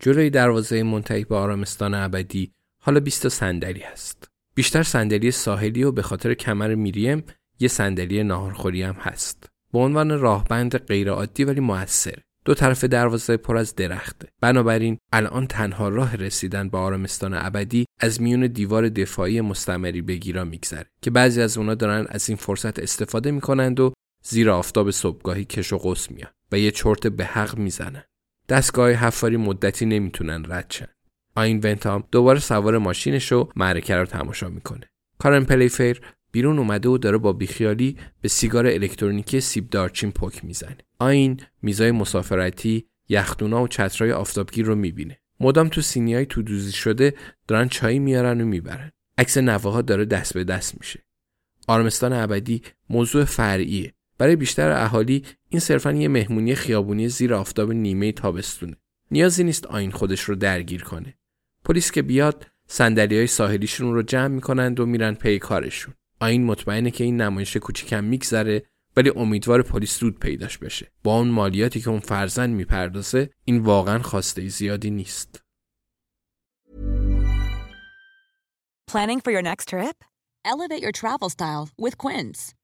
جلوی دروازه منتهی به آرامستان ابدی حالا 20 تا صندلی هست. بیشتر صندلی ساحلی و به خاطر کمر میریم یه صندلی ناهارخوری هم هست. به عنوان راهبند غیرعادی ولی موثر. دو طرف دروازه پر از درخته. بنابراین الان تنها راه رسیدن به آرامستان ابدی از میون دیوار دفاعی مستمری بگیرا میگذره که بعضی از اونا دارن از این فرصت استفاده می‌کنند و زیر آفتاب صبحگاهی کش و قوس میان و یه چرت به حق می‌زنن. دستگاه حفاری مدتی نمی‌تونن رد شن. آین ونتام دوباره سوار ماشینش و معرکه رو تماشا می‌کنه. کارن پلیفیر بیرون اومده و داره با بیخیالی به سیگار الکترونیکی سیب دارچین پک می‌زنه. آین میزای مسافرتی، یخدونا و چترای آفتابگیر رو می‌بینه. مدام تو سینیای تو دوزی شده دارن چای میارن و می‌برن. عکس نوه داره دست به دست میشه. آرمستان ابدی موضوع فرعیه. برای بیشتر اهالی این صرفا یه مهمونی خیابونی زیر آفتاب نیمه تابستونه. نیازی نیست آین خودش رو درگیر کنه. پلیس که بیاد صندلی های ساحلیشون رو جمع می‌کنند و میرن پی کارشون. آین مطمئنه که این نمایش کوچیکم میگذره ولی امیدوار پلیس زود پیداش بشه. با اون مالیاتی که اون فرزن می‌پردازه این واقعا خواسته زیادی نیست. Planning for your next trip? Elevate your travel style with Quince.